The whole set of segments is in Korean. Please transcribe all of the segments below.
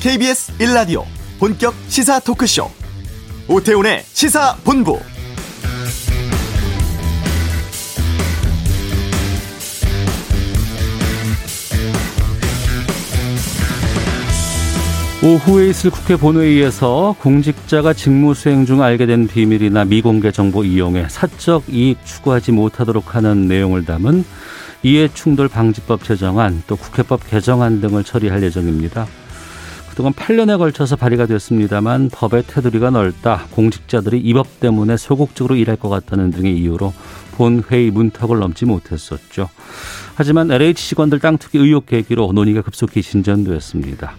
KBS 1라디오 본격 시사 토크쇼 오태훈의 시사본부 오후에 있을 국회 본회의에서 공직자가 직무 수행 중 알게 된 비밀이나 미공개 정보 이용에 사적 이익 추구하지 못하도록 하는 내용을 담은 이해충돌 방지법 제정안 또 국회법 개정안 등을 처리할 예정입니다. 그동안 8년에 걸쳐서 발의가 됐습니다만 법의 테두리가 넓다, 공직자들이 이 법 때문에 소극적으로 일할 것 같다는 등의 이유로 본회의 문턱을 넘지 못했었죠. 하지만 LH 직원들 땅 투기 의혹 계기로 논의가 급속히 진전되었습니다.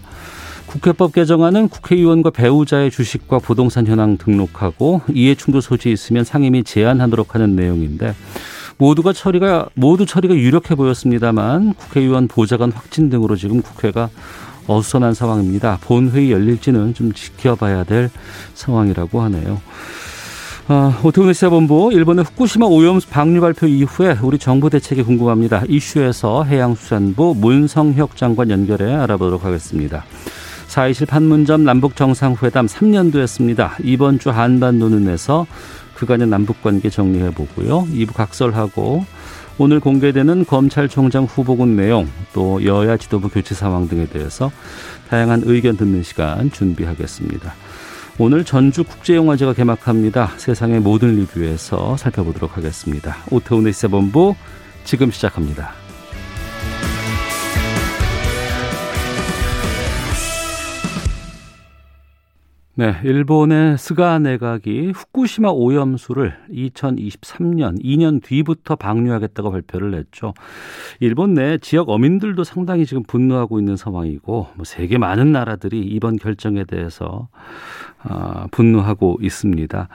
국회법 개정안은 국회의원과 배우자의 주식과 부동산 현황 등록하고 이해충돌 소지 있으면 상임위 제안하도록 하는 내용인데 모두가 처리가 모두 처리가 유력해 보였습니다만 국회의원 보좌관 확진 등으로 지금 국회가 어수선한 상황입니다. 본회의 열릴지는 좀 지켜봐야 될 상황이라고 하네요. 아, 오태훈의 시사본부 일본의 후쿠시마 오염수 방류 발표 이후에 우리 정부 대책이 궁금합니다. 이슈에서 해양수산부 문성혁 장관 연결해 알아보도록 하겠습니다. 4.27 판문점 남북정상회담 3년도였습니다. 이번 주 한반도는 에서 그간의 남북관계 정리해보고요. 2부 각설하고 오늘 공개되는 검찰총장 후보군 내용 또 여야 지도부 교체 상황 등에 대해서 다양한 의견 듣는 시간 준비하겠습니다. 오늘 전주 국제영화제가 개막합니다. 세상의 모든 리뷰에서 살펴보도록 하겠습니다. 오태훈의 시사본부 지금 시작합니다. 네, 일본의 스가 내각이 후쿠시마 오염수를 2023년 2년 뒤부터 방류하겠다고 발표를 냈죠. 일본 내 지역 어민들도 상당히 지금 분노하고 있는 상황이고 뭐 세계 많은 나라들이 이번 결정에 대해서 아, 분노하고 있습니다.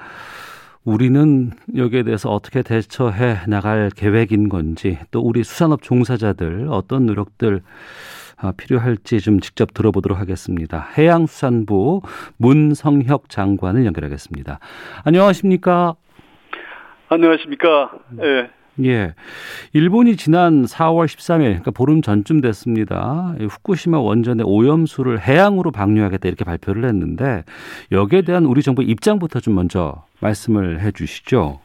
우리는 여기에 대해서 어떻게 대처해 나갈 계획인 건지 또 우리 수산업 종사자들 어떤 노력들 아, 필요할지 좀 직접 들어보도록 하겠습니다. 해양수산부 문성혁 장관을 연결하겠습니다. 안녕하십니까? 안녕하십니까? 예. 예. 일본이 지난 4월 13일, 그러니까 보름 전쯤 됐습니다. 후쿠시마 원전의 오염수를 해양으로 방류하겠다 이렇게 발표를 했는데 여기에 대한 우리 정부 입장부터 좀 먼저 말씀을 해 주시죠.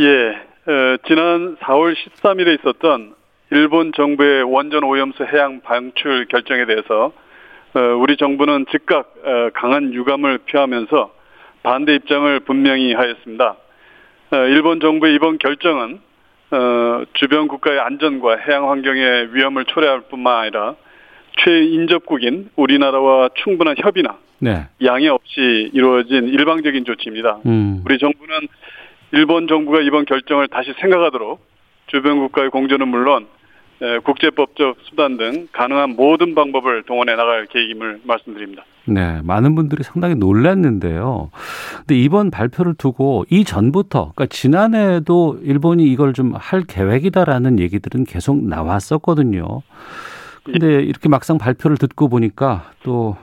예. 어, 지난 4월 13일에 있었던 일본 정부의 원전 오염수 해양 방출 결정에 대해서 어, 우리 정부는 즉각 어, 강한 유감을 표하면서 반대 입장을 분명히 하였습니다. 어, 일본 정부의 이번 결정은 주변 국가의 안전과 해양 환경의 위험을 초래할 뿐만 아니라 최인접국인 우리나라와 충분한 협의나 네. 양해 없이 이루어진 일방적인 조치입니다. 음. 우리 정부는 일본 정부가 이번 결정을 다시 생각하도록 주변 국가의 공조는 물론 국제법적 수단 등 가능한 모든 방법을 동원해 나갈 계획임을 말씀드립니다. 네, 많은 분들이 상당히 놀랐는데요. 근데 이번 발표를 두고 이 전부터, 그러니까 지난해에도 일본이 이걸 좀 할 계획이다라는 얘기들은 계속 나왔었거든요. 근데 예. 이렇게 막상 발표를 듣고 보니까 또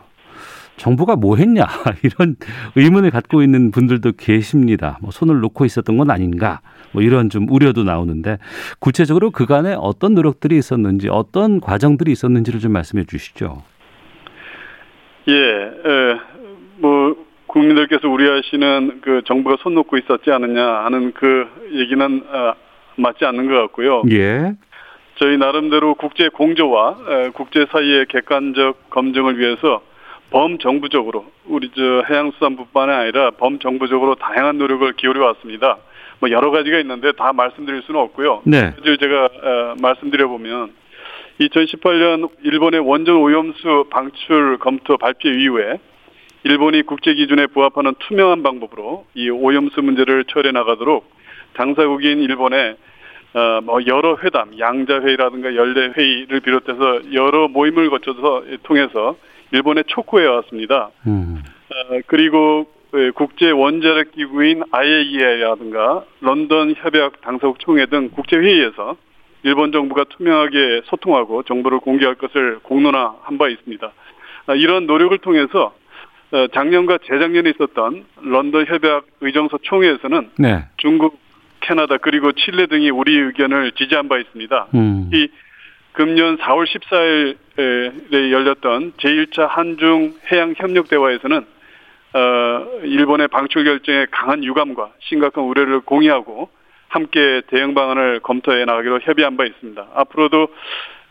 정부가 뭐 했냐 이런 의문을 갖고 있는 분들도 계십니다. 뭐 손을 놓고 있었던 건 아닌가 뭐 이런 좀 우려도 나오는데 구체적으로 그간에 어떤 노력들이 있었는지 어떤 과정들이 있었는지를 좀 말씀해 주시죠. 예, 에, 뭐 국민들께서 우려하시는 그 정부가 손 놓고 있었지 않느냐 하는 그 얘기는 어, 맞지 않는 것 같고요. 예. 저희 나름대로 국제 공조와 국제 사이의 객관적 검증을 위해서 범정부적으로 우리 저 해양수산부뿐만 아니라 범정부적으로 다양한 노력을 기울여 왔습니다. 뭐 여러 가지가 있는데 다 말씀드릴 수는 없고요. 네. 제가 어, 말씀드려 보면 2018년 일본의 원전 오염수 방출 검토 발표 이후에 일본이 국제 기준에 부합하는 투명한 방법으로 이 오염수 문제를 처리해 나가도록 당사국인 일본에 어, 뭐 여러 회담, 양자 회의라든가 연례 회의를 비롯해서 여러 모임을 거쳐서 통해서 일본에 촉구해 왔습니다. 음. 어, 그리고 그 국제 원자력 기구인 IAEA라든가 런던 협약 당사국 총회 등 국제 회의에서 일본 정부가 투명하게 소통하고 정보를 공개할 것을 공론화한 바 있습니다. 아, 이런 노력을 통해서 어, 작년과 재작년에 있었던 런던 협약 의정서 총회에서는 네. 중국, 캐나다 그리고 칠레 등이 우리 의견을 지지한 바 있습니다. 음. 이 금년 4월 14일에 열렸던 제1차 한중 해양 협력 대화에서는 어, 일본의 방출 결정에 강한 유감과 심각한 우려를 공유하고 함께 대응 방안을 검토해 나가기로 협의한 바 있습니다. 앞으로도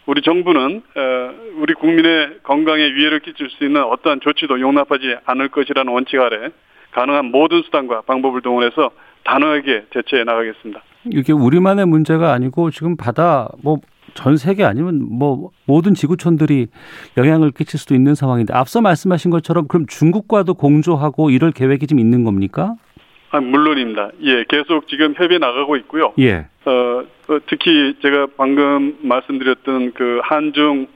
우리 정부는 어, 우리 국민의 건강에 위해를 끼칠 수 있는 어떠한 조치도 용납하지 않을 것이라는 원칙 아래 가능한 모든 수단과 방법을 동원해서 단호하게 대처해 나가겠습니다. 이게 우리만의 문제가 아니고 지금 바다 뭐 전 세계 아니면 뭐 모든 지구촌들이 영향을 끼칠 수도 있는 상황인데 앞서 말씀하신 것처럼 그럼 중국과도 공조하고 이럴 계획이 좀 있는 겁니까? 아, 물론입니다. 예, 계속 지금 협의 나가고 있고요. 예. 어, 어, 특히 제가 방금 말씀드렸던 그 한중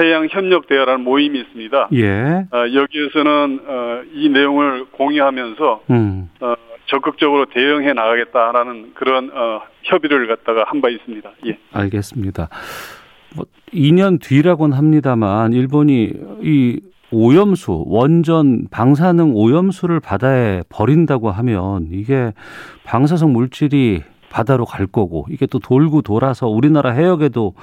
해양 협력 대화라는 모임이 있습니다. 예. 어, 여기에서는 어, 이 내용을 공유하면서 음. 어, 적극적으로 대응해 나가겠다라는 그런 어, 협의를 갖다가 한 바 있습니다. 예. 알겠습니다. 뭐 2년 뒤라고는 합니다만 일본이 이 오염수, 원전, 방사능 오염수를 바다에 버린다고 하면 이게 방사성 물질이 바다로 갈 거고 이게 또 돌고 돌아서 우리나라 해역에도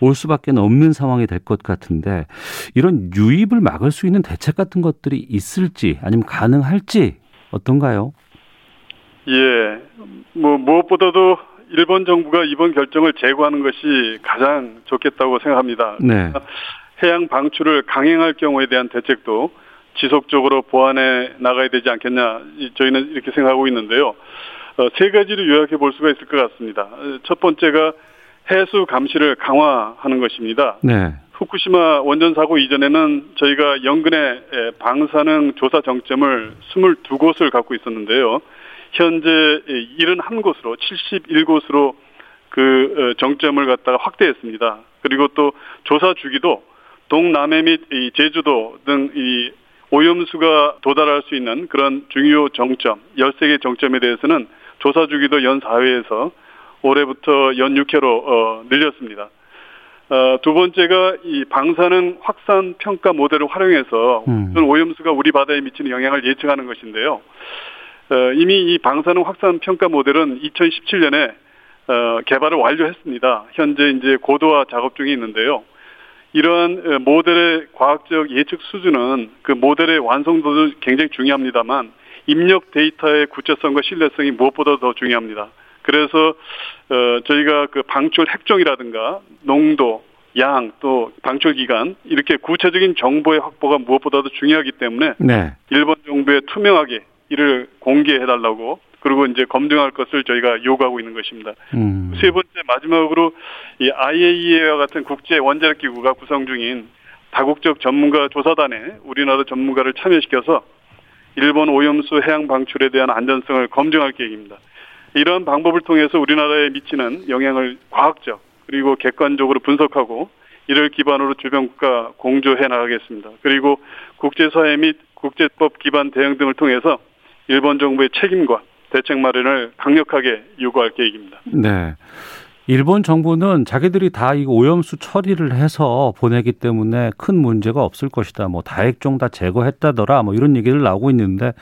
올 수밖에 없는 상황이 될 것 같은데 이런 유입을 막을 수 있는 대책 같은 것들이 있을지 아니면 가능할지 어떤가요? 예. 뭐 무엇보다도 일본 정부가 이번 결정을 제고하는 것이 가장 좋겠다고 생각합니다. 네. 해양 방출을 강행할 경우에 대한 대책도 지속적으로 보완해 나가야 되지 않겠냐 저희는 이렇게 생각하고 있는데요. 어, 세 가지를 요약해 볼 수가 있을 것 같습니다. 첫 번째가 해수 감시를 강화하는 것입니다. 네. 후쿠시마 원전 사고 이전에는 저희가 연근의 방사능 조사 정점을 22곳을 갖고 있었는데요. 현재 71곳으로 71곳으로 그 정점을 갖다가 확대했습니다. 그리고 또 조사 주기도 동남해 및 제주도 등 이 오염수가 도달할 수 있는 그런 중요 정점, 13개 정점에 대해서는 조사 주기도 연 4회에서 올해부터 연 6회로 어, 늘렸습니다. 어, 두 번째가 이 방사능 확산 평가 모델을 활용해서 음. 오염수가 우리 바다에 미치는 영향을 예측하는 것인데요. 어, 이미 이 방사능 확산 평가 모델은 2017년에 어, 개발을 완료했습니다. 현재 이제 고도화 작업 중에 있는데요. 이러한 어, 모델의 과학적 예측 수준은 그 모델의 완성도도 굉장히 중요합니다만 입력 데이터의 구체성과 신뢰성이 무엇보다 더 중요합니다. 그래서 어, 저희가 그 방출 핵종이라든가 농도, 양, 또 방출 기간 이렇게 구체적인 정보의 확보가 무엇보다도 중요하기 때문에 네. 일본 정부에 투명하게 이를 공개해달라고 그리고 이제 검증할 것을 저희가 요구하고 있는 것입니다. 음. 세 번째 마지막으로 이 IAEA와 같은 국제 원자력 기구가 구성 중인 다국적 전문가 조사단에 우리나라 전문가를 참여시켜서 일본 오염수 해양 방출에 대한 안전성을 검증할 계획입니다. 이러한 방법을 통해서 우리나라에 미치는 영향을 과학적 그리고 객관적으로 분석하고 이를 기반으로 주변 국가 공조해 나가겠습니다. 그리고 국제사회 및 국제법 기반 대응 등을 통해서 일본 정부의 책임과 대책 마련을 강력하게 요구할 계획입니다. 네. 일본 정부는 자기들이 다 이 오염수 처리를 해서 보내기 때문에 큰 문제가 없을 것이다. 뭐 다액종 다 제거했다더라. 뭐 이런 얘기를 나오고 있는데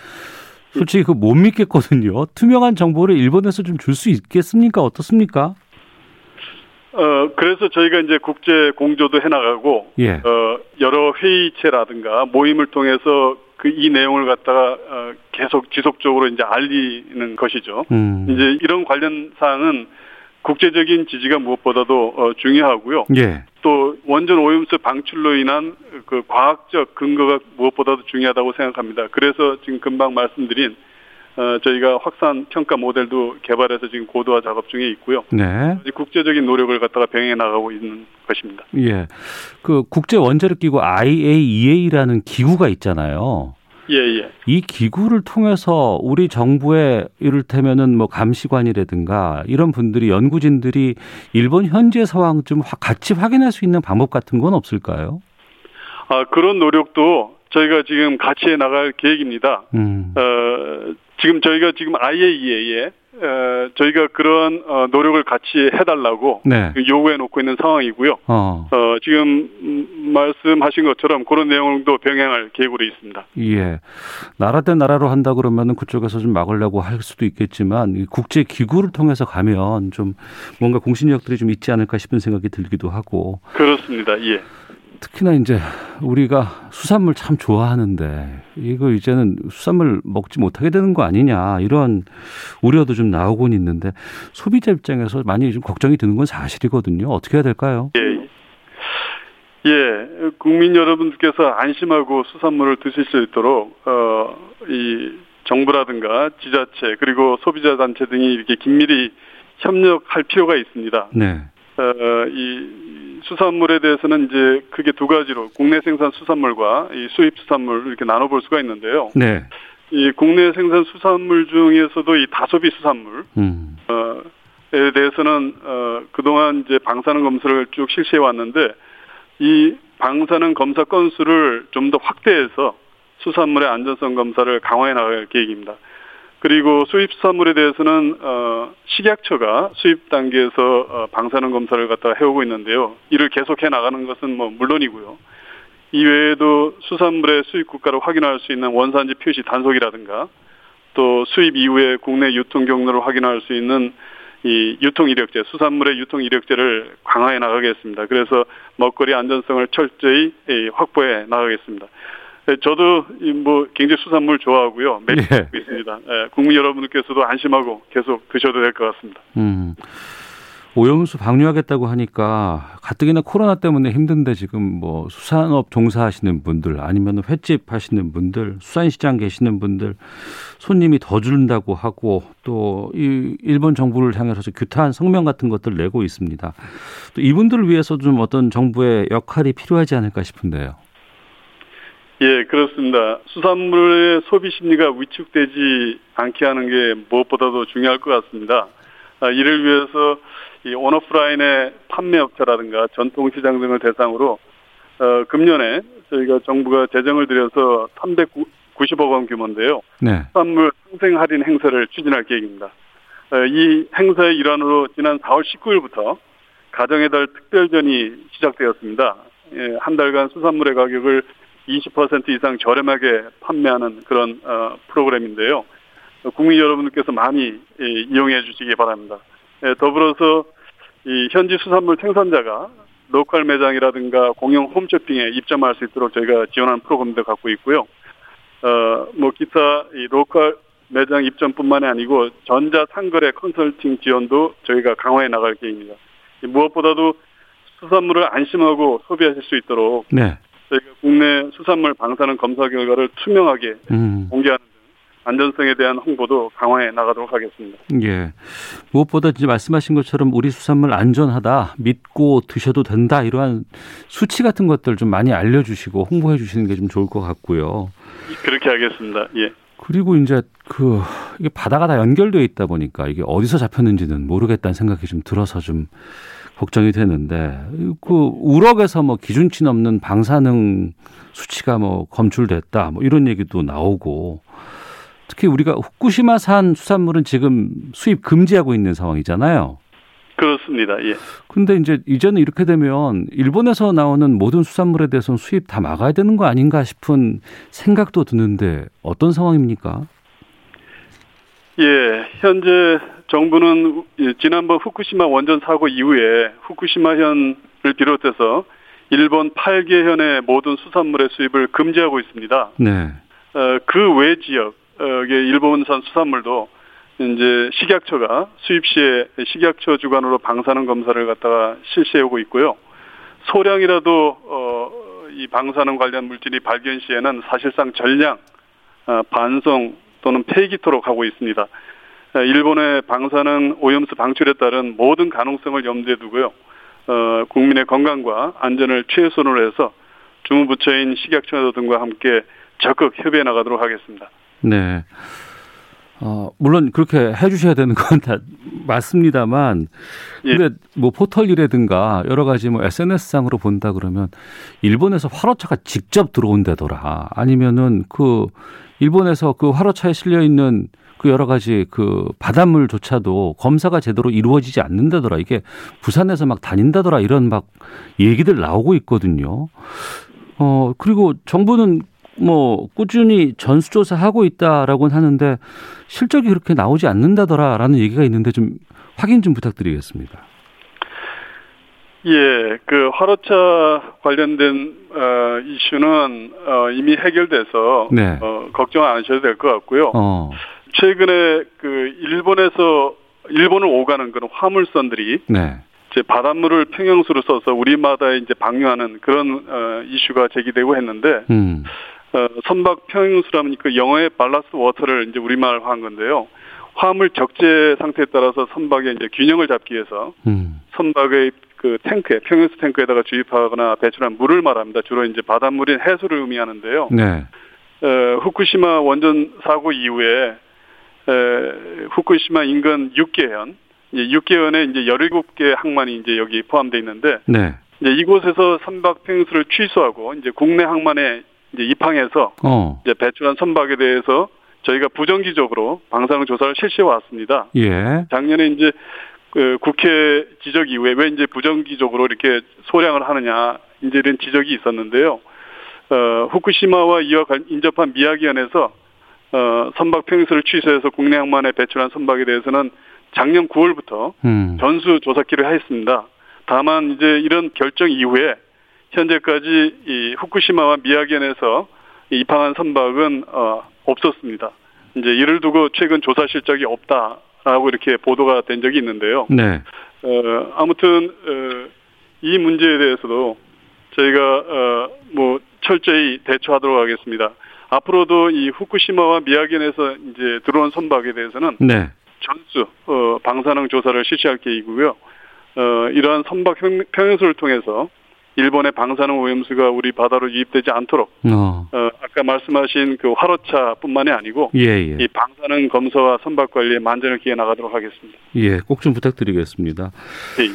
솔직히 그 못 믿겠거든요. 투명한 정보를 일본에서 좀 줄 수 있겠습니까? 어떻습니까? 어 그래서 저희가 이제 국제 공조도 해나가고 예. 어 여러 회의체라든가 모임을 통해서 그 이 내용을 갖다가 어, 계속 지속적으로 이제 알리는 것이죠. 음. 이제 이런 관련 사항은 국제적인 지지가 무엇보다도 어, 중요하고요. 예. 또 원전 오염수 방출로 인한 그 과학적 근거가 무엇보다도 중요하다고 생각합니다. 그래서 지금 금방 말씀드린 어, 저희가 확산 평가 모델도 개발해서 지금 고도화 작업 중에 있고요. 네. 국제적인 노력을 갖다가 병행해 나가고 있는 것입니다. 예. 그 국제 원자력 기구 IAEA라는 기구가 있잖아요. 예, 예. 이 기구를 통해서 우리 정부의 이를테면은 뭐 감시관이라든가 이런 분들이 연구진들이 일본 현재 상황 좀 같이 확인할 수 있는 방법 같은 건 없을까요? 아, 그런 노력도 저희가 지금 같이 해 나갈 계획입니다. 음. 어, 지금 저희가 지금 IAEA에 에, 저희가 그런 어, 노력을 같이 해달라고 네. 요구해 놓고 있는 상황이고요. 어. 어, 지금 음, 말씀하신 것처럼 그런 내용도 병행할 계획으로 있습니다. 예. 나라 대 나라로 한다 그러면은 그쪽에서 좀 막으려고 할 수도 있겠지만 이 국제 기구를 통해서 가면 좀 뭔가 공신력들이 좀 있지 않을까 싶은 생각이 들기도 하고 그렇습니다. 예. 특히나 이제 우리가 수산물 참 좋아하는데 이거 이제는 수산물 먹지 못하게 되는 거 아니냐 이런 우려도 좀 나오곤 있는데 소비자 입장에서 많이 좀 걱정이 드는 건 사실이거든요. 어떻게 해야 될까요? 예. 예, 국민 여러분들께서 안심하고 수산물을 드실 수 있도록 어, 이 정부라든가 지자체 그리고 소비자 단체 등이 이렇게 긴밀히 협력할 필요가 있습니다. 네. 어, 이 수산물에 대해서는 이제 크게 두 가지로 국내 생산 수산물과 이 수입 수산물 이렇게 나눠볼 수가 있는데요. 네. 이 국내 생산 수산물 중에서도 이 다소비 수산물 음. 어,에 대해서는 어, 그동안 이제 방사능 검사를 쭉 실시해 왔는데 이 방사능 검사 건수를 좀 더 확대해서 수산물의 안전성 검사를 강화해 나갈 계획입니다. 그리고 수입 수산물에 대해서는 어, 식약처가 수입 단계에서 어, 방사능 검사를 갖다가 해오고 있는데요. 이를 계속해 나가는 것은 뭐 물론이고요. 이외에도 수산물의 수입 국가를 확인할 수 있는 원산지 표시 단속이라든가 또 수입 이후에 국내 유통 경로를 확인할 수 있는 이 유통 이력제, 수산물의 유통 이력제를 강화해 나가겠습니다. 그래서 먹거리 안전성을 철저히 확보해 나가겠습니다. 네, 저도 뭐 굉장히 수산물 좋아하고요. 매일 예. 먹고 있습니다. 예, 국민 여러분들께서도 안심하고 계속 드셔도 될 것 같습니다. 음. 오염수 방류하겠다고 하니까 가뜩이나 코로나 때문에 힘든데 지금 뭐 수산업 종사하시는 분들 아니면 횟집 하시는 분들 수산시장 계시는 분들 손님이 더 줄는다고 하고 또 이 일본 정부를 향해서 규탄 성명 같은 것들 내고 있습니다. 또 이분들을 위해서 좀 어떤 정부의 역할이 필요하지 않을까 싶은데요. 예, 그렇습니다. 수산물의 소비 심리가 위축되지 않게 하는 게 무엇보다도 중요할 것 같습니다. 아, 이를 위해서 이 온오프라인의 판매업체라든가 전통시장 등을 대상으로 어, 금년에 저희가 정부가 재정을 들여서 390억 원 규모인데요. 네. 수산물 상생 할인 행사를 추진할 계획입니다. 어, 이 행사의 일환으로 지난 4월 19일부터 가정의 달 특별전이 시작되었습니다. 예, 한 달간 수산물의 가격을 20% 이상 저렴하게 판매하는 그런 어, 프로그램인데요. 어, 국민 여러분들께서 많이 예, 이용해 주시기 바랍니다. 예, 더불어서 이 현지 수산물 생산자가 로컬 매장이라든가 공영 홈쇼핑에 입점할 수 있도록 저희가 지원하는 프로그램도 갖고 있고요. 어, 뭐 기타 이 로컬 매장 입점뿐만이 아니고 전자 상거래 컨설팅 지원도 저희가 강화해 나갈 계획입니다. 무엇보다도 수산물을 안심하고 소비하실 수 있도록 네. 저희가 국내 수산물 방사능 검사 결과를 투명하게 음. 공개하는 등 안전성에 대한 홍보도 강화해 나가도록 하겠습니다. 예. 무엇보다 이제 말씀하신 것처럼 우리 수산물 안전하다, 믿고 드셔도 된다, 이러한 수치 같은 것들 좀 많이 알려주시고 홍보해 주시는 게 좀 좋을 것 같고요. 그렇게 하겠습니다. 예. 그리고 이제 그 이게 바다가 다 연결되어 있다 보니까 이게 어디서 잡혔는지는 모르겠다는 생각이 좀 들어서 좀 걱정이 되는데 그 우럭에서 뭐 기준치 넘는 방사능 수치가 뭐 검출됐다 뭐 이런 얘기도 나오고 특히 우리가 후쿠시마산 수산물은 지금 수입 금지하고 있는 상황이잖아요. 그렇습니다. 예. 근데 이제 이제는 이렇게 되면 일본에서 나오는 모든 수산물에 대해서는 수입 다 막아야 되는 거 아닌가 싶은 생각도 드는데 어떤 상황입니까? 예, 현재 정부는 지난번 후쿠시마 원전 사고 이후에 후쿠시마현을 비롯해서 일본 8개 현의 모든 수산물의 수입을 금지하고 있습니다. 네. 어, 그외 지역의 일본산 수산물도 이제 식약처가 수입 시에 식약처 주관으로 방사능 검사를 갖다가 실시해 오고 있고요. 소량이라도 어, 이 방사능 관련 물질이 발견 시에는 사실상 전량 어, 반송 또는 폐기토록 하고 있습니다. 어, 일본의 방사능 오염수 방출에 따른 모든 가능성을 염두에 두고요. 어, 국민의 건강과 안전을 최우선으로 해서 주무부처인 식약처 등과 함께 적극 협의해 나가도록 하겠습니다. 네. 어, 물론 그렇게 해주셔야 되는 건 다 맞습니다만, 예. 근데 뭐 포털이라든가 여러 가지 뭐 SNS상으로 본다 그러면 일본에서 화로차가 직접 들어온다더라. 아니면은 그 일본에서 그 화로차에 실려 있는 그그 여러 가지 그 바닷물조차도 검사가 제대로 이루어지지 않는다더라. 이게 부산에서 막 다닌다더라. 이런 막 얘기들 나오고 있거든요. 어, 그리고 정부는 뭐 꾸준히 전수조사하고 있다라고는 하는데 실적이 그렇게 나오지 않는다더라라는 얘기가 있는데 좀 확인 좀 부탁드리겠습니다. 예, 그 화로차 관련된 어, 이슈는 어, 이미 해결돼서 네. 어, 걱정 안 하셔도 될 것 같고요. 어, 최근에 그 일본에서 일본을 오가는 그런 화물선들이 네. 이제 바닷물을 평형수로 써서 우리 바다에 이제 방류하는 그런 어, 이슈가 제기되고 했는데 음, 어, 선박 평형수라면 그 영어의 ballast water를 이제 우리말화한 건데요. 화물 적재 상태에 따라서 선박의 이제 균형을 잡기 위해서 음, 선박의 그 탱크에 평형수 탱크에다가 주입하거나 배출한 물을 말합니다. 주로 이제 바닷물인 해수를 의미하는데요. 네. 어, 후쿠시마 원전 사고 이후에 에, 후쿠시마 인근 6개현, 이제 6개 현에 이제 17개 항만이 이제 여기 포함되어 있는데 네. 이제 이곳에서 선박 평수를 취소하고 이제 국내 항만에 이제 입항해서 어, 이제 배출한 선박에 대해서 저희가 부정기적으로 방사능 조사를 실시해 왔습니다. 예. 작년에 이제 그 국회 지적 이후에 왜 이제 부정기적으로 이렇게 소량을 하느냐 이제 이런 지적이 있었는데요. 어, 후쿠시마와 이와 관- 인접한 미야기현에서 어, 선박 평수를 취소해서 국내 항만에 배출한 선박에 대해서는 작년 9월부터 음, 전수 조사키를 하였습니다. 다만 이제 이런 결정 이후에 현재까지 이 후쿠시마와 미야기현에서 이 입항한 선박은 어, 없었습니다. 이제 이를 두고 최근 조사 실적이 없다라고 이렇게 보도가 된 적이 있는데요. 네. 어, 아무튼 어, 이 문제에 대해서도 저희가 어, 뭐 철저히 대처하도록 하겠습니다. 앞으로도 이 후쿠시마와 미야기현에서 이제 들어온 선박에 대해서는 네. 전수 어, 방사능 조사를 실시할 계획이고요. 어, 이러한 선박 평- 평형수를 통해서 일본의 방사능 오염수가 우리 바다로 유입되지 않도록 어, 어, 아까 말씀하신 그 화로차뿐만이 아니고 예, 예. 이 방사능 검사와 선박 관리에 만전을 기해 나가도록 하겠습니다. 예, 꼭 좀 부탁드리겠습니다. 예, 예.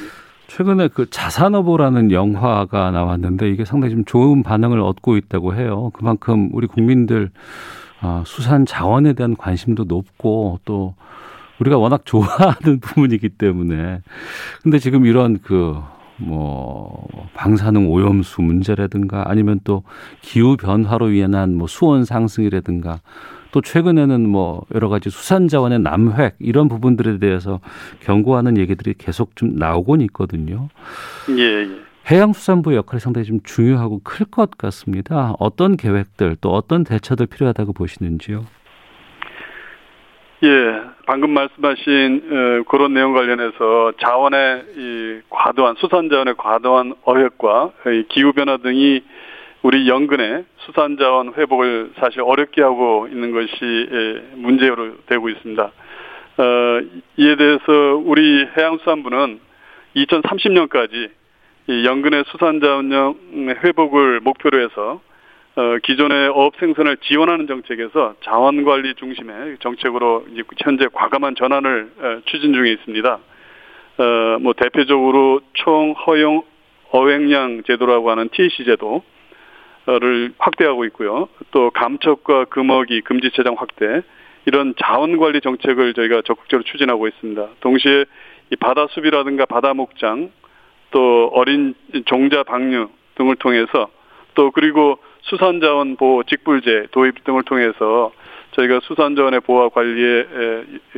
최근에 그 자산어보라는 영화가 나왔는데 이게 상당히 좀 좋은 반응을 얻고 있다고 해요. 그만큼 우리 국민들 아, 수산 자원에 대한 관심도 높고 또 우리가 워낙 좋아하는 부분이기 때문에 근데 지금 이런 그 뭐 방사능 오염수 문제라든가 아니면 또 기후 변화로 인한 뭐 수온 상승이라든가 또 최근에는 뭐 여러 가지 수산 자원의 남획 이런 부분들에 대해서 경고하는 얘기들이 계속 좀 나오곤 있거든요. 예, 예. 해양수산부의 역할이 상당히 좀 중요하고 클 것 같습니다. 어떤 계획들 또 어떤 대처들 필요하다고 보시는지요? 예, 방금 말씀하신 어, 그런 내용 관련해서 자원의 이 과도한 수산 자원의 과도한 어획과 이 기후 변화 등이 우리 연근의 수산 자원 회복을 사실 어렵게 하고 있는 것이 예, 문제로 되고 있습니다. 어, 이에 대해서 우리 해양수산부는 2030년까지 이 연근의 수산 자원량 회복을 목표로 해서 어, 기존의 어업 생산을 지원하는 정책에서 자원 관리 중심의 정책으로 현재 과감한 전환을 어, 추진 중에 있습니다. 어, 뭐 대표적으로 총 허용 어획량 제도라고 하는 TC 제도를 확대하고 있고요. 또 감척과 금어기 금지 체장 확대 이런 자원 관리 정책을 저희가 적극적으로 추진하고 있습니다. 동시에 이 바다 수비라든가 바다 목장 또 어린 종자 방류 등을 통해서 또 그리고 수산자원 보호 직불제 도입 등을 통해서 저희가 수산자원의 보호와 관리에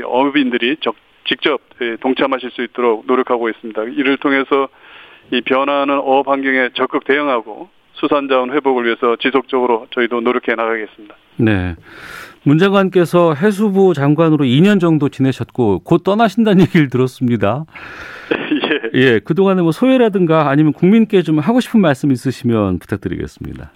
어업인들이 적, 직접 에, 동참하실 수 있도록 노력하고 있습니다. 이를 통해서 이 변화하는 어업 환경에 적극 대응하고 수산자원 회복을 위해서 지속적으로 저희도 노력해 나가겠습니다. 네. 문 장관께서 해수부 장관으로 2년 정도 지내셨고 곧 떠나신다는 얘기를 들었습니다. 예. 예, 그동안에 뭐 소회라든가 아니면 국민께 좀 하고 싶은 말씀 있으시면 부탁드리겠습니다.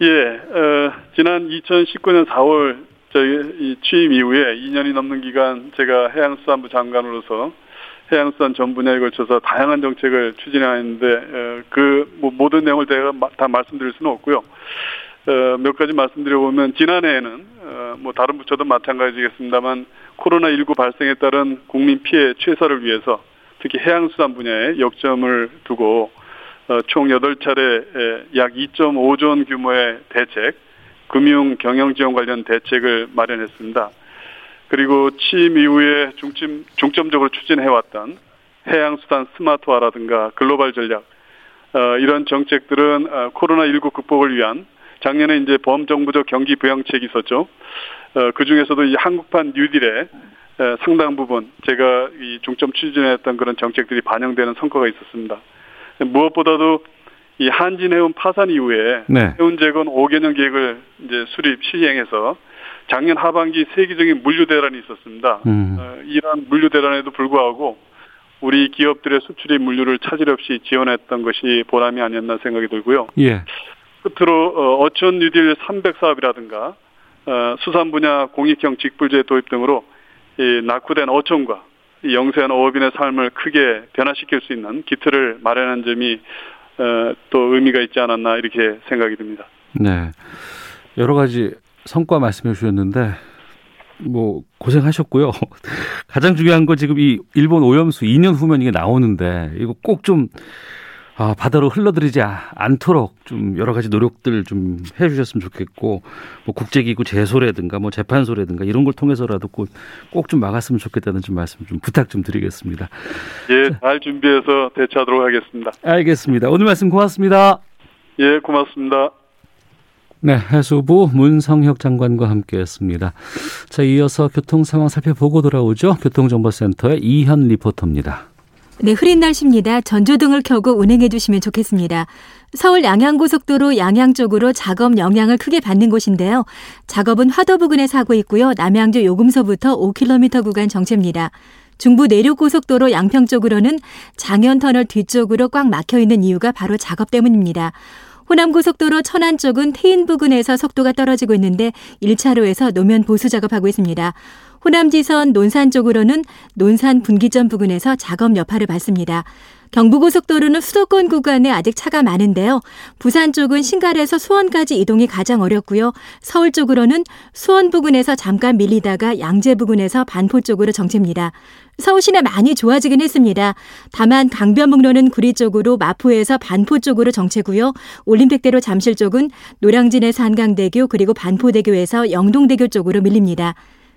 예, 어, 지난 2019년 4월 저희 이 취임 이후에 2년이 넘는 기간 제가 해양수산부 장관으로서 해양수산 전 분야에 걸쳐서 다양한 정책을 추진하는데 어, 그뭐 모든 내용을 제가 마- 다 말씀드릴 수는 없고요. 어, 몇 가지 말씀드려보면 지난해에는 어, 뭐 다른 부처도 마찬가지겠습니다만 코로나 19 발생에 따른 국민 피해 최소를 위해서 특히 해양수산 분야에 역점을 두고 어, 총 8차례 약 2.5조 원 규모의 대책, 금융 경영 지원 관련 대책을 마련했습니다. 그리고 취임 이후에 중점, 중점적으로 추진해왔던 해양수산 스마트화라든가 글로벌 전략, 어, 이런 정책들은 어, 코로나19 극복을 위한 작년에 이제 범정부적 경기 부양책이 있었죠. 어, 그 중에서도 이 한국판 뉴딜에 에, 상당 부분 제가 이 중점 추진했던 그런 정책들이 반영되는 성과가 있었습니다. 무엇보다도 이 한진해운 파산 이후에 네. 해운 재건 5개년 계획을 이제 수립 시행해서 작년 하반기 세계적인 물류 대란이 있었습니다. 음. 어, 이러한 물류 대란에도 불구하고 우리 기업들의 수출입 물류를 차질 없이 지원했던 것이 보람이 아니었나 생각이 들고요. 예. 끝으로 어, 어촌 뉴딜 300 사업이라든가 어, 수산 분야 공익형 직불제 도입 등으로 이 낙후된 어촌과 이 영세한 어업인의 삶을 크게 변화시킬 수 있는 기틀을 마련한 점이 어, 또 의미가 있지 않았나 이렇게 생각이 듭니다. 네. 여러 가지 성과 말씀해 주셨는데 뭐 고생하셨고요. 가장 중요한 거 지금 이 일본 오염수 2년 후면 이게 나오는데 이거 꼭 좀 아, 바다로 흘러들이지 아- 않도록 좀 여러 가지 노력들 좀 해주셨으면 좋겠고 뭐 국제기구 제소라든가 뭐 재판소라든가 이런 걸 통해서라도 꼭 좀 막았으면 좋겠다는 좀 말씀 좀 부탁 좀 드리겠습니다. 예, 잘 준비해서 대처하도록 하겠습니다. 알겠습니다. 오늘 말씀 고맙습니다. 예, 고맙습니다. 네, 해수부 문성혁 장관과 함께했습니다. 자, 이어서 교통 상황 살펴보고 돌아오죠. 교통정보센터의 이현 리포터입니다. 네, 흐린 날씨입니다. 전조등을 켜고 운행해 주시면 좋겠습니다. 서울 양양고속도로 양양 쪽으로 작업 영향을 크게 받는 곳인데요. 작업은 화도 부근에 사고 있고요. 남양주 요금소부터 5km 구간 정체입니다. 중부 내륙고속도로 양평 쪽으로는 장현터널 뒤쪽으로 꽉 막혀 있는 이유가 바로 작업 때문입니다. 호남고속도로 천안 쪽은 태인 부근에서 속도가 떨어지고 있는데 1차로에서 노면 보수 작업하고 있습니다. 호남지선 논산 쪽으로는 논산 분기점 부근에서 작업 여파를 받습니다. 경부고속도로는 수도권 구간에 아직 차가 많은데요. 부산 쪽은 신갈에서 수원까지 이동이 가장 어렵고요. 서울 쪽으로는 수원 부근에서 잠깐 밀리다가 양재 부근에서 반포 쪽으로 정체입니다. 서울 시내 많이 좋아지긴 했습니다. 다만 강변북로는 구리 쪽으로 마포에서 반포 쪽으로 정체고요. 올림픽대로 잠실 쪽은 노량진에서 한강대교 그리고 반포대교에서 영동대교 쪽으로 밀립니다.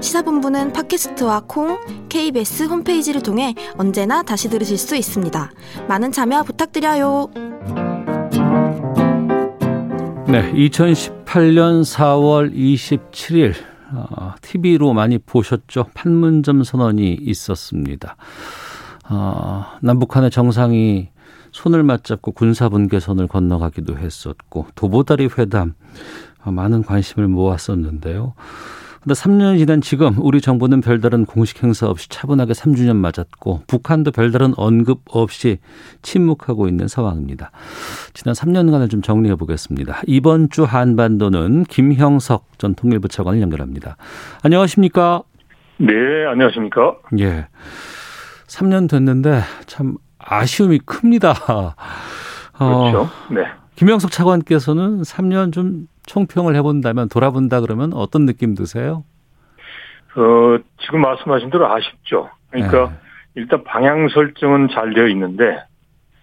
시사본부는 팟캐스트와 콩, KBS 홈페이지를 통해 언제나 다시 들으실 수 있습니다. 많은 참여 부탁드려요. 네, 2018년 4월 27일 어, TV로 많이 보셨죠? 판문점 선언이 있었습니다. 어, 남북한의 정상이 손을 맞잡고 군사분계선을 건너가기도 했었고 도보다리 회담 어, 많은 관심을 모았었는데요. 근데 3년이 지난 지금 우리 정부는 별다른 공식 행사 없이 차분하게 3주년 맞았고 북한도 별다른 언급 없이 침묵하고 있는 상황입니다. 지난 3년간을 좀 정리해 보겠습니다. 이번 주 한반도는 김형석 전 통일부 차관을 연결합니다. 안녕하십니까? 네, 안녕하십니까? 예. 3년 됐는데 참 아쉬움이 큽니다. 그렇죠. 네. 김영석 차관께서는 3년 좀 총평을 해본다면 돌아본다 그러면 어떤 느낌 드세요? 어, 지금 말씀하신 대로 아쉽죠. 그러니까 네. 일단 방향 설정은 잘 되어 있는데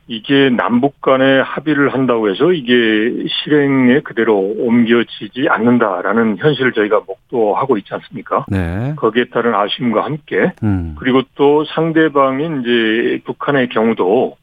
이게 남북 간에 합의를 한다고 해서 이게 실행에 그대로 옮겨지지 않는다라는 현실을 저희가 목도하고 있지 않습니까? 네. 거기에 따른 아쉬움과 함께 음. 그리고 또 상대방인 이제 북한의 경우도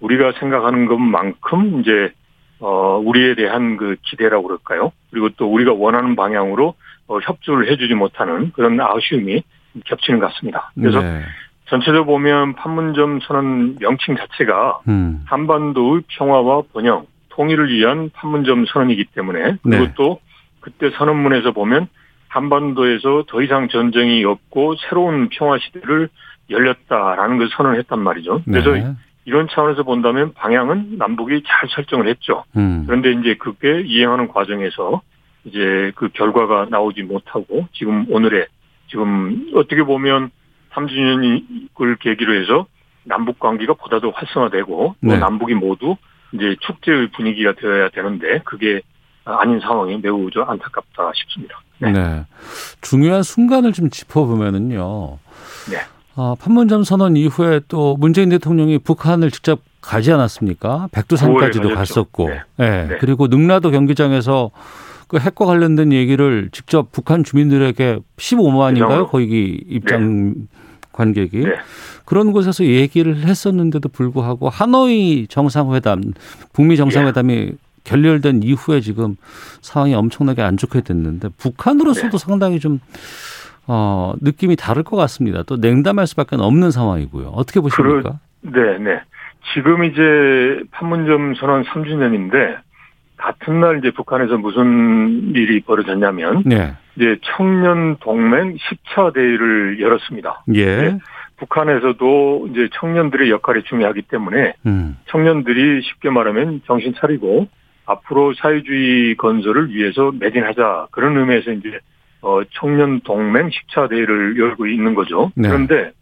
우리가 생각하는 것만큼 이제 어 우리에 대한 그 기대라고 그럴까요? 그리고 또 우리가 원하는 방향으로 어, 협조를 해주지 못하는 그런 아쉬움이 겹치는 것 같습니다. 그래서 네. 전체적으로 보면 판문점 선언 명칭 자체가 음. 한반도의 평화와 번영, 통일을 위한 판문점 선언이기 때문에 그리고 네. 또 그때 선언문에서 보면 한반도에서 더 이상 전쟁이 없고 새로운 평화 시대를 열렸다라는 걸 선언했단 말이죠. 그래서 네. 이런 차원에서 본다면 방향은 남북이 잘 설정을 했죠. 음. 그런데 이제 그게 이행하는 과정에서 이제 그 결과가 나오지 못하고 지금 오늘의 지금 어떻게 보면 3주년을 계기로 해서 남북 관계가 보다도 활성화되고 또 네. 남북이 모두 이제 축제의 분위기가 되어야 되는데 그게 아닌 상황이 매우 좀 안타깝다 싶습니다. 네. 네. 중요한 순간을 좀 짚어보면은요. 네. 아, 판문점 선언 이후에 또 문재인 대통령이 북한을 직접 가지 않았습니까? 백두산까지도. 갔었고, 네. 예. 네. 그리고 능라도 경기장에서 그 핵과 관련된 얘기를 직접 북한 주민들에게 15만인가요? 대상으로. 거기 입장 관객이 네. 그런 곳에서 얘기를 했었는데도 불구하고 하노이 정상회담, 북미 정상회담이 예. 결렬된 이후에 지금 상황이 엄청나게 안 좋게 됐는데 북한으로서도 네. 상당히 좀 어, 느낌이 다를 것 같습니다. 또 냉담할 수밖에 없는 상황이고요. 어떻게 보십니까? 네, 네. 지금 이제 판문점 선언 3주년인데 같은 날 이제 북한에서 무슨 일이 벌어졌냐면 네. 이제 청년 동맹 10차 대회를 열었습니다. 예. 네. 북한에서도 이제 청년들의 역할이 중요하기 때문에 음. 청년들이 쉽게 말하면 정신 차리고 앞으로 사회주의 건설을 위해서 매진하자 그런 의미에서 이제 어 청년 동맹 10차 대회를 열고 있는 거죠. 네. 그런데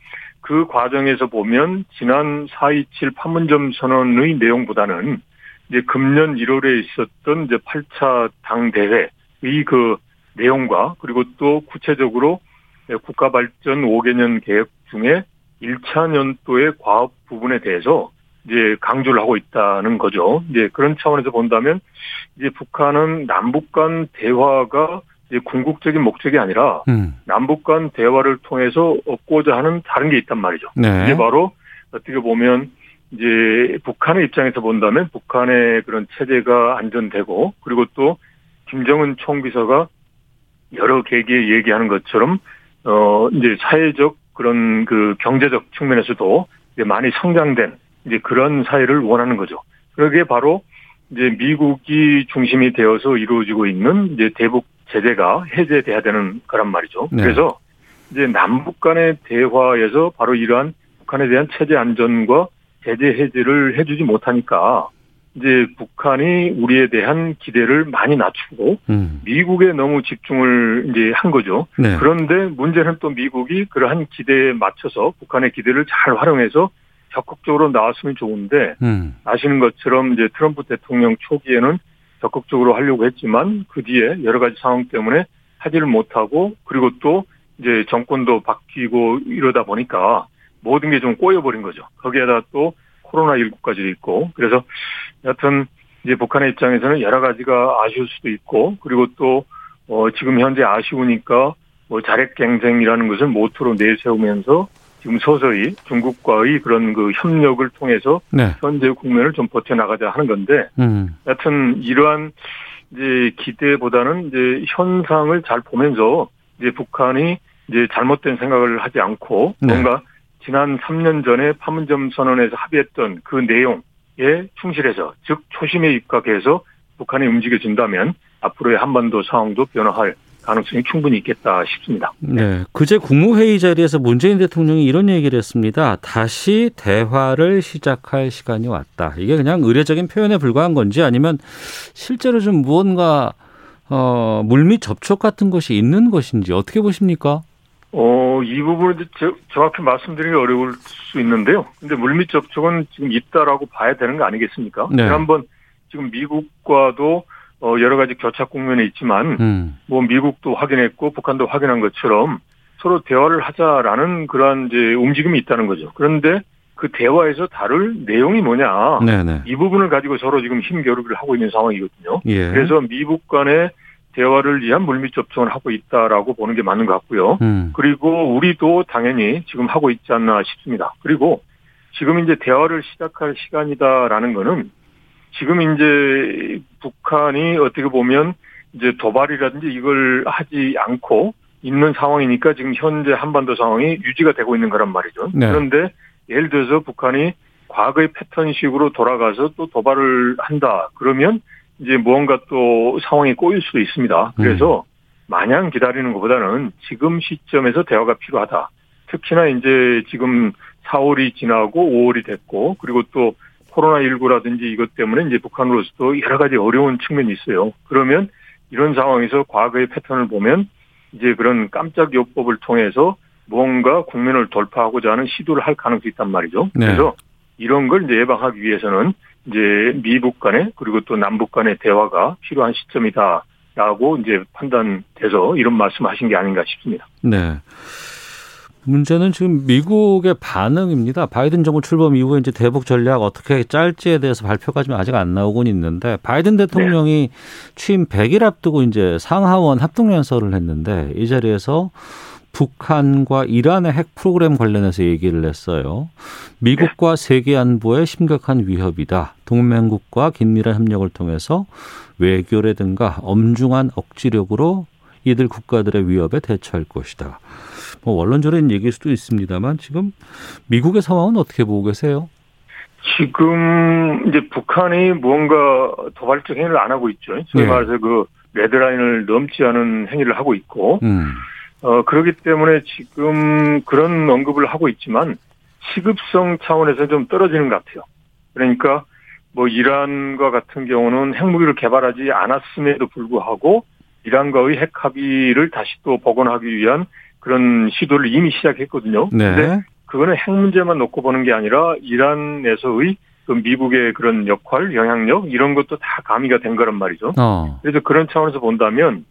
그 과정에서 보면 지난 4.27 판문점 선언의 내용보다는 이제 금년 1월에 있었던 이제 8차 당 대회의 그 내용과 그리고 또 구체적으로 국가 발전 5개년 계획 중에 1차 년도의 과업 부분에 대해서 이제 강조를 하고 있다는 거죠. 이제 그런 차원에서 본다면 이제 북한은 남북 간 대화가 궁극적인 목적이 아니라 음. 남북 간 대화를 통해서 얻고자 하는 다른 게 있단 말이죠. 네. 이게 바로 어떻게 보면 이제 북한의 입장에서 본다면 북한의 그런 체제가 안전되고 그리고 또 김정은 총비서가 여러 계기에 얘기하는 것처럼 어 이제 사회적 그런 그 경제적 측면에서도 이제 많이 성장된 이제 그런 사회를 원하는 거죠. 그게 바로 이제 미국이 중심이 되어서 이루어지고 있는 이제 대북 제재가 해제돼야 되는 거란 말이죠. 네. 그래서 이제 남북 간의 대화에서 바로 이러한 북한에 대한 체제 안전과 제재 해제를 해주지 못하니까 이제 북한이 우리에 대한 기대를 많이 낮추고 음. 미국에 너무 집중을 이제 한 거죠. 네. 그런데 문제는 또 미국이 그러한 기대에 맞춰서 북한의 기대를 잘 활용해서 적극적으로 나왔으면 좋은데 음. 아시는 것처럼 이제 트럼프 대통령 초기에는 적극적으로 하려고 했지만 그 뒤에 여러 가지 상황 때문에 하지를 못하고 그리고 또 이제 정권도 바뀌고 이러다 보니까 모든 게 좀 꼬여버린 거죠. 거기에다 또 코로나19까지 있고 그래서 여하튼 이제 북한의 입장에서는 여러 가지가 아쉬울 수도 있고 그리고 또 어, 지금 현재 아쉬우니까 뭐 자력 경쟁이라는 것을 모토로 내세우면서 지금 서서히 중국과의 그런 그 협력을 통해서 네. 현재 국면을 좀 버텨나가자 하는 건데 음. 여튼 이러한 이제 기대보다는 이제 현상을 잘 보면서 이제 북한이 이제 잘못된 생각을 하지 않고 네. 뭔가 지난 3년 전에 판문점 선언에서 합의했던 그 내용에 충실해서 즉 초심에 입각해서 북한이 움직여진다면 앞으로의 한반도 상황도 변화할 가능성이 충분히 있겠다 싶습니다. 네. 그제 국무회의 자리에서 문재인 대통령이 이런 얘기를 했습니다. 다시 대화를 시작할 시간이 왔다. 이게 그냥 의례적인 표현에 불과한 건지 아니면 실제로 좀 무언가 어, 물밑 접촉 같은 것이 있는 것인지 어떻게 보십니까? 어, 이 부분은 저- 정확히 말씀드리기 어려울 수 있는데요. 근데 물밑 접촉은 지금 있다라고 봐야 되는 거 아니겠습니까? 네. 지난번 지금 미국과도 어, 여러 가지 교착 국면에 있지만 음. 뭐 미국도 확인했고 북한도 확인한 것처럼 서로 대화를 하자라는 그러한 이제 움직임이 있다는 거죠. 그런데 그 대화에서 다룰 내용이 뭐냐. 네네. 이 부분을 가지고 서로 지금 힘겨루기를 하고 있는 상황이거든요. 예. 그래서 미국 간의 대화를 위한 물밑 접촉을 하고 있다라고 보는 게 맞는 것 같고요. 음. 그리고 우리도 당연히 지금 하고 있지 않나 싶습니다. 그리고 지금 이제 대화를 시작할 시간이다라는 거는 지금 이제 북한이 어떻게 보면 이제 도발이라든지 이걸 하지 않고 있는 상황이니까 지금 현재 한반도 상황이 유지가 되고 있는 거란 말이죠. 네. 그런데 예를 들어서 북한이 과거의 패턴식으로 돌아가서 또 도발을 한다. 그러면 이제 무언가 또 상황이 꼬일 수도 있습니다. 그래서 마냥 기다리는 것보다는 지금 시점에서 대화가 필요하다. 특히나 이제 지금 4월이 지나고 5월이 됐고 그리고 또 코로나19라든지 이것 때문에 이제 북한으로서도 여러 가지 어려운 측면이 있어요. 그러면 이런 상황에서 과거의 패턴을 보면 이제 그런 깜짝 요법을 통해서 무언가 국면을 돌파하고자 하는 시도를 할 가능성이 있단 말이죠. 네. 그래서 이런 걸 이제 예방하기 위해서는 이제 미북 간에 그리고 또 남북 간의 대화가 필요한 시점이다라고 이제 판단돼서 이런 말씀하신 게 아닌가 싶습니다. 네. 문제는 지금 미국의 반응입니다. 바이든 정부 출범 이후에 이제 대북 전략 어떻게 짤지에 대해서 발표가 좀 아직 안 나오곤 있는데 바이든 대통령이 취임 100일 앞두고 이제 상하원 합동연설을 했는데 이 자리에서 북한과 이란의 핵 프로그램 관련해서 얘기를 했어요. 미국과 세계 안보에 심각한 위협이다. 동맹국과 긴밀한 협력을 통해서 외교라든가 엄중한 억지력으로 이들 국가들의 위협에 대처할 것이다. 뭐 원론적인 얘기일 수도 있습니다만 지금 미국의 상황은 어떻게 보고 계세요? 지금 이제 북한이 무언가 도발적 행위를 안 하고 있죠. 소위 네. 말해서 그 레드라인을 넘지 않은 행위를 하고 있고, 음. 어, 그렇기 때문에 지금 그런 언급을 하고 있지만 시급성 차원에서 좀 떨어지는 것 같아요. 그러니까 뭐 이란과 같은 경우는 핵무기를 개발하지 않았음에도 불구하고 이란과의 핵 합의를 다시 또 복원하기 위한 그런 시도를 이미 시작했거든요. 근데 네. 그거는 핵 문제만 놓고 보는 게 아니라 이란에서의 그 미국의 그런 역할, 영향력 이런 것도 다 가미가 된 거란 말이죠. 어. 그래서 그런 차원에서 본다면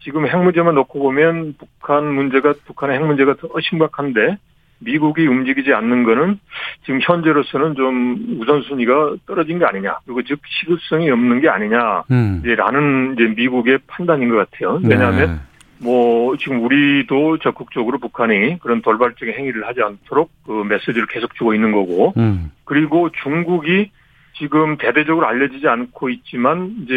지금 핵 문제만 놓고 보면 북한 문제가 북한의 핵 문제가 더 심각한데 미국이 움직이지 않는 거는 지금 현재로서는 좀 우선순위가 떨어진 게 아니냐 그리고 즉 시급성이 없는 게 아니냐 음. 이제 라는 이제 미국의 판단인 것 같아요. 왜냐하면 네. 뭐 지금 우리도 적극적으로 북한이 그런 돌발적인 행위를 하지 않도록 그 메시지를 계속 주고 있는 거고 음. 그리고 중국이 지금 대대적으로 알려지지 않고 있지만 이제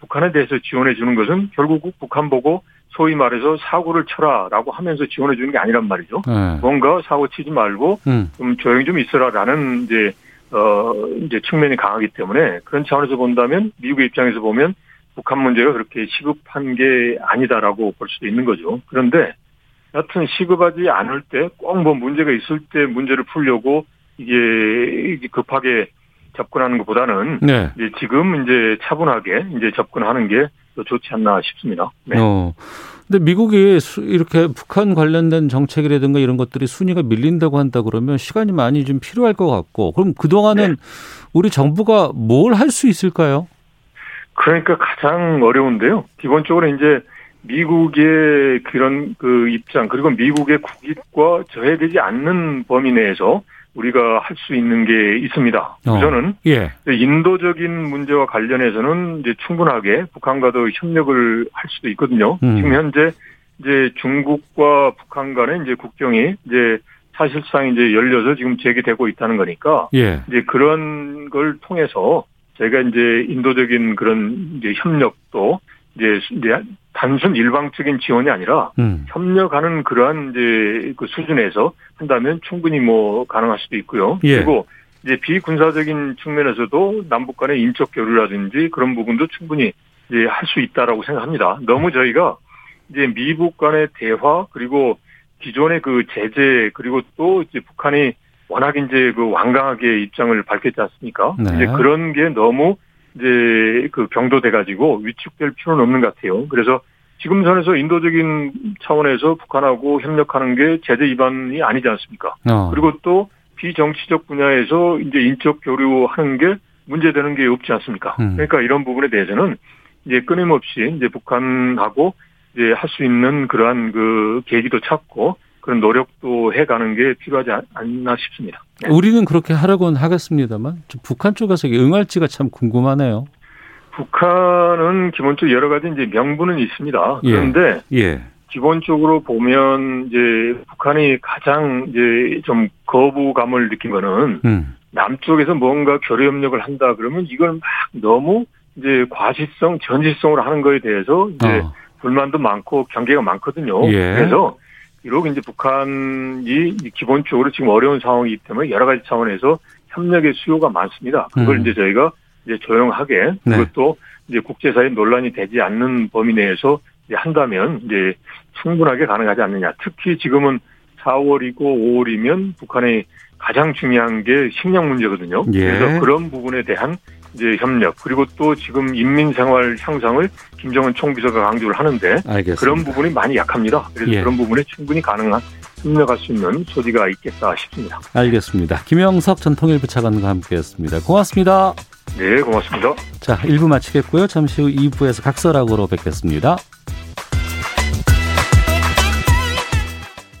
북한에 대해서 지원해 주는 것은 결국 북한 보고 소위 말해서 사고를 쳐라라고 하면서 지원해 주는 게 아니란 말이죠. 네. 뭔가 사고 치지 말고 음. 좀 조용히 좀 있어라라는 이제 어 이제 측면이 강하기 때문에 그런 차원에서 본다면 미국의 입장에서 보면 북한 문제가 그렇게 시급한 게 아니다라고 볼 수도 있는 거죠. 그런데 여튼 시급하지 않을 때 꼭 뭐 문제가 있을 때 문제를 풀려고 이게 급하게 접근하는 것보다는 네. 이제 지금 이제 차분하게 이제 접근하는 게 더 좋지 않나 싶습니다. 네. 어. 근데 미국이 수- 이렇게 북한 관련된 정책이라든가 이런 것들이 순위가 밀린다고 한다 그러면 시간이 많이 좀 필요할 것 같고 그럼 그동안은 우리 정부가 뭘 할 수 있을까요? 그러니까 가장 어려운데요. 기본적으로 이제 미국의 그런 그 입장 그리고 미국의 국익과 저해되지 않는 범위 내에서 우리가 할 수 있는 게 있습니다. 우선은 예. 인도적인 문제와 관련해서는 이제 충분하게 북한과도 협력을 할 수도 있거든요. 음. 지금 현재 이제 중국과 북한 간의 이제 국경이 이제 사실상 이제 열려서 지금 제기되고 있다는 거니까 예. 이제 그런 걸 통해서 저희가 이제 인도적인 그런 이제 협력도 이제 이제 단순 일방적인 지원이 아니라 음. 협력하는 그러한 이제 그 수준에서 한다면 충분히 뭐 가능할 수도 있고요. 예. 그리고 이제 비군사적인 측면에서도 남북 간의 인적 교류라든지 그런 부분도 충분히 이제 할 수 있다라고 생각합니다. 너무 저희가 이제 미국 간의 대화 그리고 기존의 그 제재 그리고 또 이제 북한이 워낙 이제 그 완강하게 입장을 밝혔지 않습니까? 네. 이제 그런 게 너무 이제 그 병도돼 가지고 위축될 필요는 없는 것 같아요. 그래서 지금 선에서 인도적인 차원에서 북한하고 협력하는 게 제재 위반이 아니지 않습니까? 어. 그리고 또 비정치적 분야에서 이제 인적 교류하는 게 문제되는 게 없지 않습니까? 음. 그러니까 이런 부분에 대해서는 이제 끊임없이 이제 북한하고 이제 할 수 있는 그러한 그 계기도 찾고 그런 노력도 해가는 게 필요하지 않- 않나 싶습니다. 네. 우리는 그렇게 하려고는 하겠습니다만 좀 북한 쪽에서 응할지가 참 궁금하네요. 북한은 기본적으로 여러 가지 이제 명분은 있습니다. 예. 그런데 예. 기본적으로 보면 이제 북한이 가장 이제 좀 거부감을 느낀 거는 음. 남쪽에서 뭔가 교류 협력을 한다 그러면 이걸 막 너무 이제 과시성, 전시성으로 하는 거에 대해서 이제 어. 불만도 많고 경계가 많거든요. 예. 그래서 비록 이제 북한이 기본적으로 지금 어려운 상황이기 때문에 여러 가지 차원에서 협력의 수요가 많습니다. 그걸 음. 이제 저희가 이제 조용하게 네. 그것도 이제 국제사회 논란이 되지 않는 범위 내에서 이제 한다면 이제 충분하게 가능하지 않느냐. 특히 지금은 4월이고 5월이면 북한의 가장 중요한 게 식량 문제거든요. 예. 그래서 그런 부분에 대한 이제 협력 그리고 또 지금 인민 생활 향상을 김정은 총비서가 강조를 하는데 알겠습니다. 그런 부분이 많이 약합니다. 그래서 예. 그런 부분에 충분히 가능한 협력할 수 있는 소지가 있겠다 싶습니다. 알겠습니다. 김영석 전 통일부 차관과 함께했습니다. 고맙습니다. 네, 고맙습니다. 자, 1부 마치겠고요. 잠시 후 2부에서 각설하고로 뵙겠습니다.